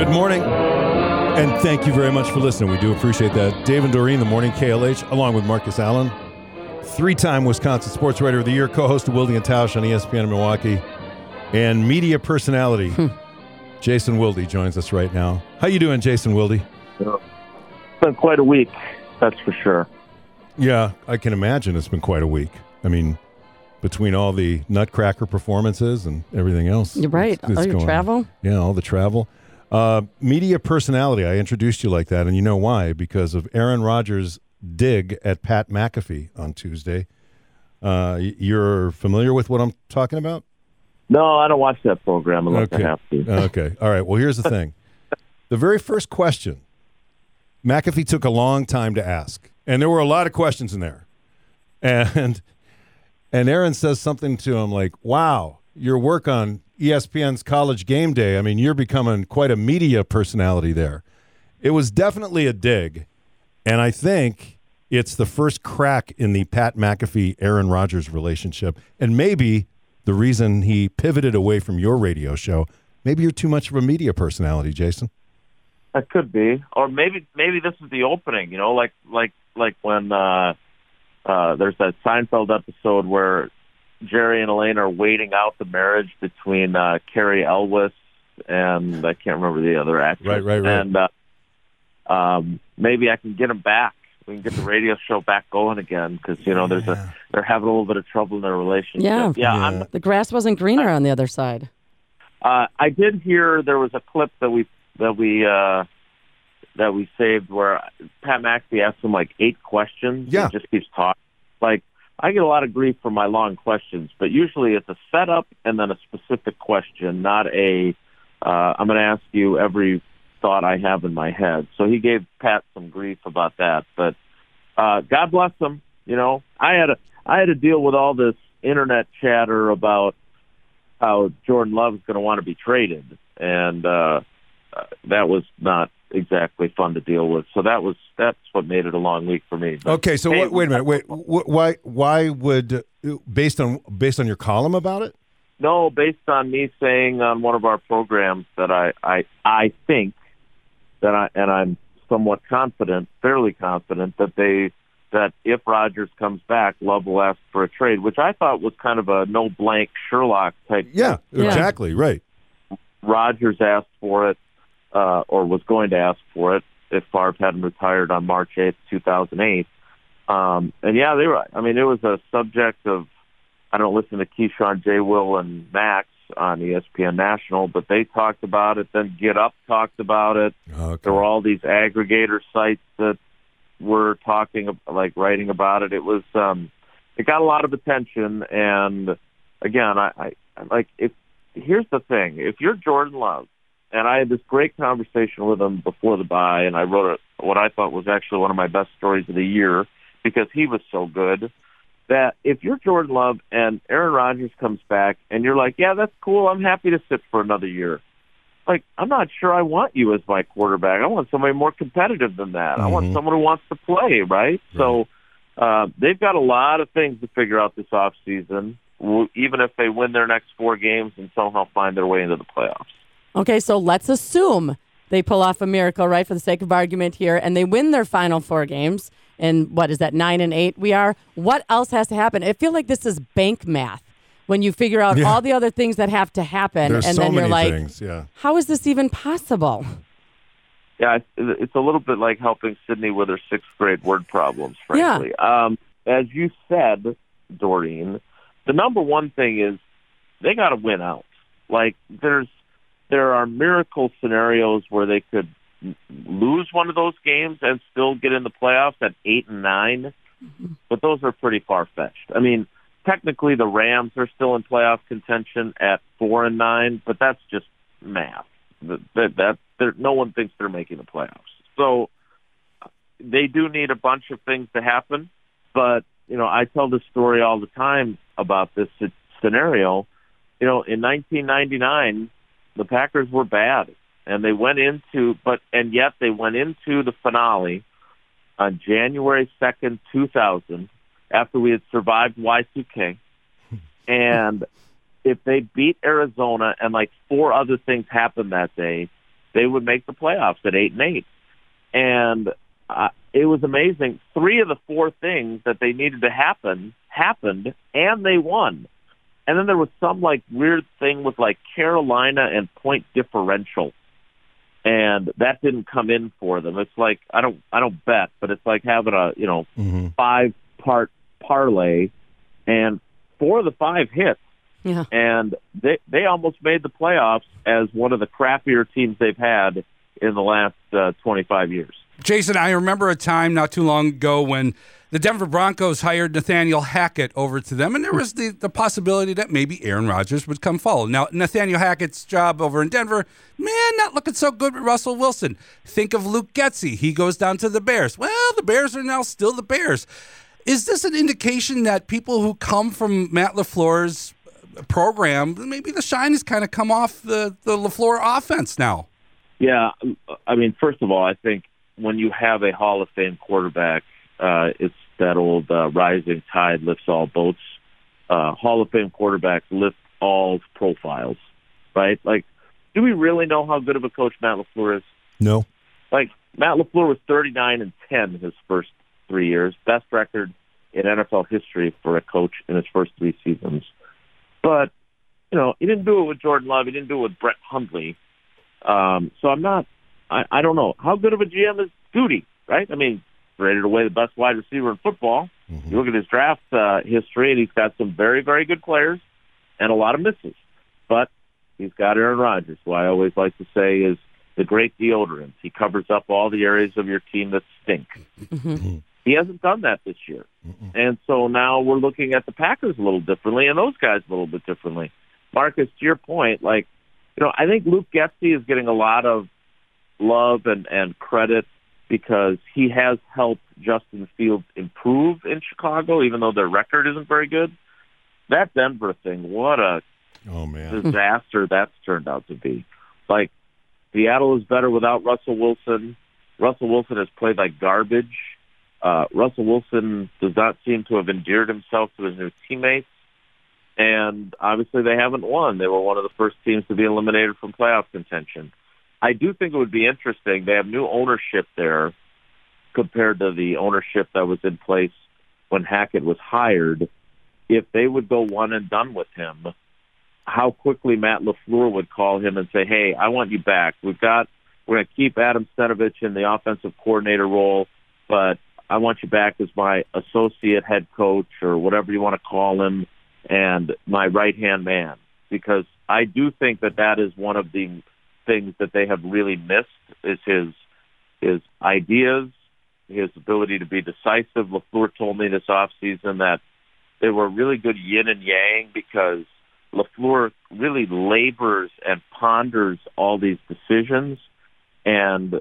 Good morning. And thank you very much for listening. We do appreciate that. Dave and Doreen, the morning KLH, along with Marcus Allen, three time Wisconsin Sports Writer of the Year, co host of Wilde and Tausch on ESPN in Milwaukee, and media personality. Hmm. Jason Wilde joins us right now. How you doing, Jason Wilde? It's been quite a week, that's for sure. Yeah, I can imagine it's been quite a week. I mean, between all the Nutcracker performances and everything else. You're right. All your on. travel. Yeah, all the travel. Uh, media personality. I introduced you like that, and you know why? Because of Aaron Rodgers' dig at Pat McAfee on Tuesday. Uh, you're familiar with what I'm talking about? No, I don't watch that program unless Okay. I have to. Okay. All right. Well, here's the thing. The very first question, McAfee took a long time to ask, and there were a lot of questions in there, and and Aaron says something to him like, "Wow, your work on ESPN's College Game Day. I mean, you're becoming quite a media personality there." It was definitely a dig, and I think it's the first crack in the Pat McAfee Aaron Rodgers relationship, and maybe the reason he pivoted away from your radio show. Maybe you're too much of a media personality, Jason. That could be, or maybe maybe this is the opening. You know, like like like when uh, uh, there's that Seinfeld episode where Jerry and Elaine are waiting out the marriage between uh, Cary Elwes and I can't remember the other actress. Right, right, right. And uh, um, maybe I can get them back. We can get the radio show back going again because you know there's a they're having a little bit of trouble in their relationship. Yeah. yeah. Yeah. I'm, The grass wasn't greener on the other side. Uh, I did hear there was a clip that we that we uh, that we saved where Pat McAfee asked him like eight questions. Yeah. and just keeps talking. Like I get a lot of grief for my long questions, but usually it's a setup and then a specific question, not a uh, I'm going to ask you every thought I have in my head. So he gave Pat some grief about that, but uh, God bless him. You know, I had a I had to deal with all this internet chatter about how Jordan Love's going to want to be traded, and uh, uh, that was not exactly fun to deal with. So that was that's what made it a long week for me. But, Okay, so hey, wait, wait a minute. Wait, why? Why would based on based on your column about it? No, based on me saying on one of our programs that I I I think that I and I'm somewhat confident, fairly confident that they that if Rodgers comes back, Love will ask for a trade, which I thought was kind of a no blank Sherlock type. Yeah, Yeah. exactly. Right. Rodgers asked for it, uh, or was going to ask for it if Favre hadn't retired on March 8th, 2008. Um, and yeah, they were, I mean, it was a subject of, I don't listen to Keyshawn, J. Will, and Max on ESPN National, but they talked about it. Then Get Up talked about it. Okay. There were all these aggregator sites that were talking, like writing about it. It was, um, it got a lot of attention. And again, I, I I- like if here's the thing: if you're Jordan Love, and I had this great conversation with him before the bye, and I wrote a, what I thought was actually one of my best stories of the year because he was so good. That if you're Jordan Love and Aaron Rodgers comes back, and you're like, yeah, that's cool. I'm happy to sit for another year like I'm not sure I want you as my quarterback. I want somebody more competitive than that. I want Mhm. someone who wants to play, right? So uh, they've got a lot of things to figure out this off season. Even if they win their next four games and somehow find their way into the playoffs. Okay, so let's assume they pull off a miracle, right, for the sake of argument here, and they win their final four games. And what is that, nine and eight? We are. What else has to happen? I feel like this is bank math when you figure out Yeah. all the other things that have to happen, There's and so then you're like, things. Yeah. how is this even possible? Yeah, it's, it's a little bit like helping Sydney with her sixth grade word problems, frankly. Um, as you said, Doreen, the number one thing is they got to win out. Like there's there are miracle scenarios where they could lose one of those games and still get in the playoffs at eight and 9 but those are pretty far fetched. I mean, technically the Rams are still in playoff contention at four and nine, but that's just math. That that, that no one thinks they're making the playoffs. So they do need a bunch of things to happen. But you know, I tell this story all the time about this scenario. You know, in 1999, the Packers were bad, and they went into, but and yet they went into the finale on January 2nd, 2000, after we had survived Y2K. And if they beat Arizona and like four other things happened that day, they would make the playoffs at eight and eight. And uh, it was amazing. Three of the four things that they needed to happen happened, and they won. And then there was some like weird thing with like Carolina and point differential, and that didn't come in for them. It's like I don't I don't bet, but it's like having a you know Mm-hmm. five part parlay, and four of the five hits Yeah. and they they almost made the playoffs as one of the crappier teams they've had in the last uh, 25 years. Jason, I remember a time not too long ago when the Denver Broncos hired Nathaniel Hackett over to them, and there was the, the possibility that maybe Aaron Rodgers would come follow. Now, Nathaniel Hackett's job over in Denver, man, not looking so good with Russell Wilson. Think of Luke Getsy. He goes down to the Bears. Well, the Bears are now still the Bears. Is this an indication that people who come from Matt LaFleur's program, maybe the shine has kind of come off the, the LaFleur offense now? Yeah, I mean, first of all, I think when you have a Hall of Fame quarterback, uh, it's that old uh, rising tide lifts all boats. Uh, Hall of Fame quarterbacks lift all profiles, right? Like, do we really know how good of a coach Matt LaFleur is? No. Like Matt LaFleur was 39 and 10 his first three years, best record in NFL history for a coach in his first three seasons. But you know, he didn't do it with Jordan Love. He didn't do it with Brett Hundley. Um, so I'm not. I, I don't know how good of a GM is Gutey, right? I mean, traded away the best wide receiver in football. Mm-hmm. You look at his draft uh, history, and he's got some very, very good players and a lot of misses. But he's got Aaron Rodgers, who I always like to say is the great deodorant. He covers up all the areas of your team that stink. Mm-hmm. Mm-hmm. He hasn't done that this year. And so now we're looking at the Packers a little differently and those guys a little bit differently. Marcus, to your point, like, you know, I think Luke Getsy is getting a lot of love and, and credit because he has helped Justin Fields improve in Chicago, even though their record isn't very good. That Denver thing, what a Oh man. disaster that's turned out to be. Like Seattle is better without Russell Wilson. Russell Wilson has played like garbage. Uh, Russell Wilson does not seem to have endeared himself to his new teammates. And obviously they haven't won. They were one of the first teams to be eliminated from playoff contention. I do think it would be interesting. They have new ownership there compared to the ownership that was in place when Hackett was hired. If they would go one and done with him, how quickly Matt LaFleur would call him and say, "Hey, I want you back. We've got we're going to keep Adam Stenavich in the offensive coordinator role, but I want you back as my associate head coach or whatever you want to call him and my right-hand man because I do think that that is one of the things that they have really missed is his his ideas, his ability to be decisive. LaFleur told me this off season that they were really good yin and yang because LaFleur really labors and ponders all these decisions, and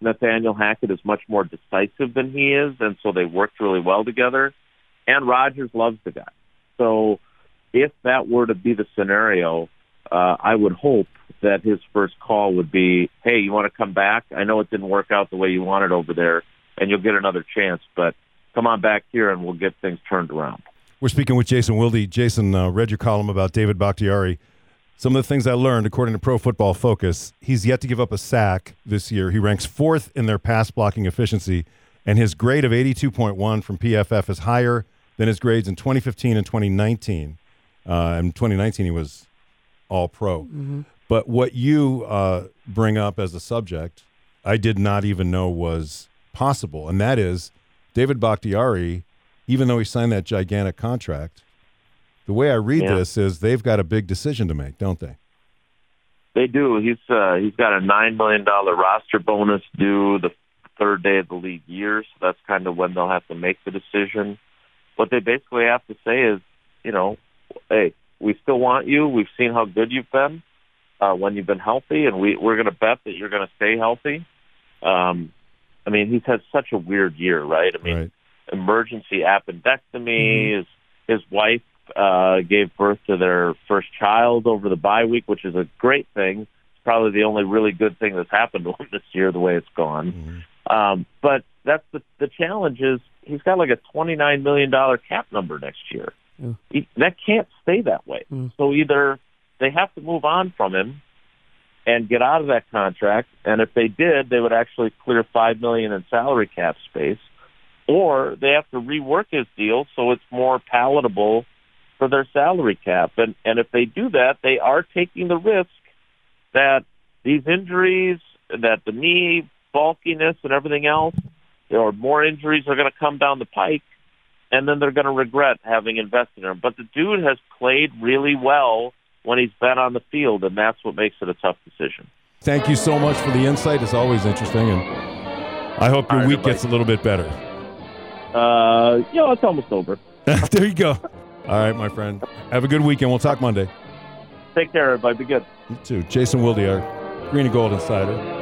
Nathaniel Hackett is much more decisive than he is, and so they worked really well together. And Rodgers loves the guy. So if that were to be the scenario, uh, I would hope that his first call would be, "Hey, you want to come back? I know it didn't work out the way you wanted over there, and you'll get another chance, but come on back here, and we'll get things turned around." We're speaking with Jason Wilde. Jason uh, read your column about David Bakhtiari. Some of the things I learned, according to Pro Football Focus, he's yet to give up a sack this year. He ranks fourth in their pass blocking efficiency, and his grade of 82.1 from PFF is higher than his grades in 2015 and 2019. Uh, in 2019, he was all pro. But what you uh, bring up as a subject, I did not even know was possible, and that is David Bakhtiari, even though he signed that gigantic contract, the way I read Yeah. this is they've got a big decision to make, don't they? They do. He's uh, he's got a nine million dollar roster bonus due the third day of the league year, so that's kind of when they'll have to make the decision. What they basically have to say is, you know, hey, we still want you. We've seen how good you've been uh, when you've been healthy, and we we're going to bet that you're going to stay healthy. Um, I mean, he's had such a weird year, right? I mean, right. emergency appendectomy. His his wife uh, gave birth to their first child over the bye week, which is a great thing. It's probably the only really good thing that's happened to him this year, the way it's gone. Um, but that's the the challenge is he's got like a twenty nine million dollar cap number next year. He, that can't stay that way. Hmm. So either they have to move on from him, and get out of that contract. And if they did, they would actually clear five million in salary cap space, or they have to rework his deal so it's more palatable for their salary cap. And and if they do that, they are taking the risk that these injuries, that the knee bulkiness and everything else, or more injuries are going to come down the pike, and then they're going to regret having invested in him. But the dude has played really well when he's been on the field, and that's what makes it a tough decision. Thank you so much for the insight. It's always interesting, and I hope your All right, week everybody. gets a little bit better. Uh, you know, it's almost over. there you go. All right, my friend. Have a good weekend. We'll talk Monday. Take care, everybody. Be good. You too. Jason Wilde, our Green and Gold Insider.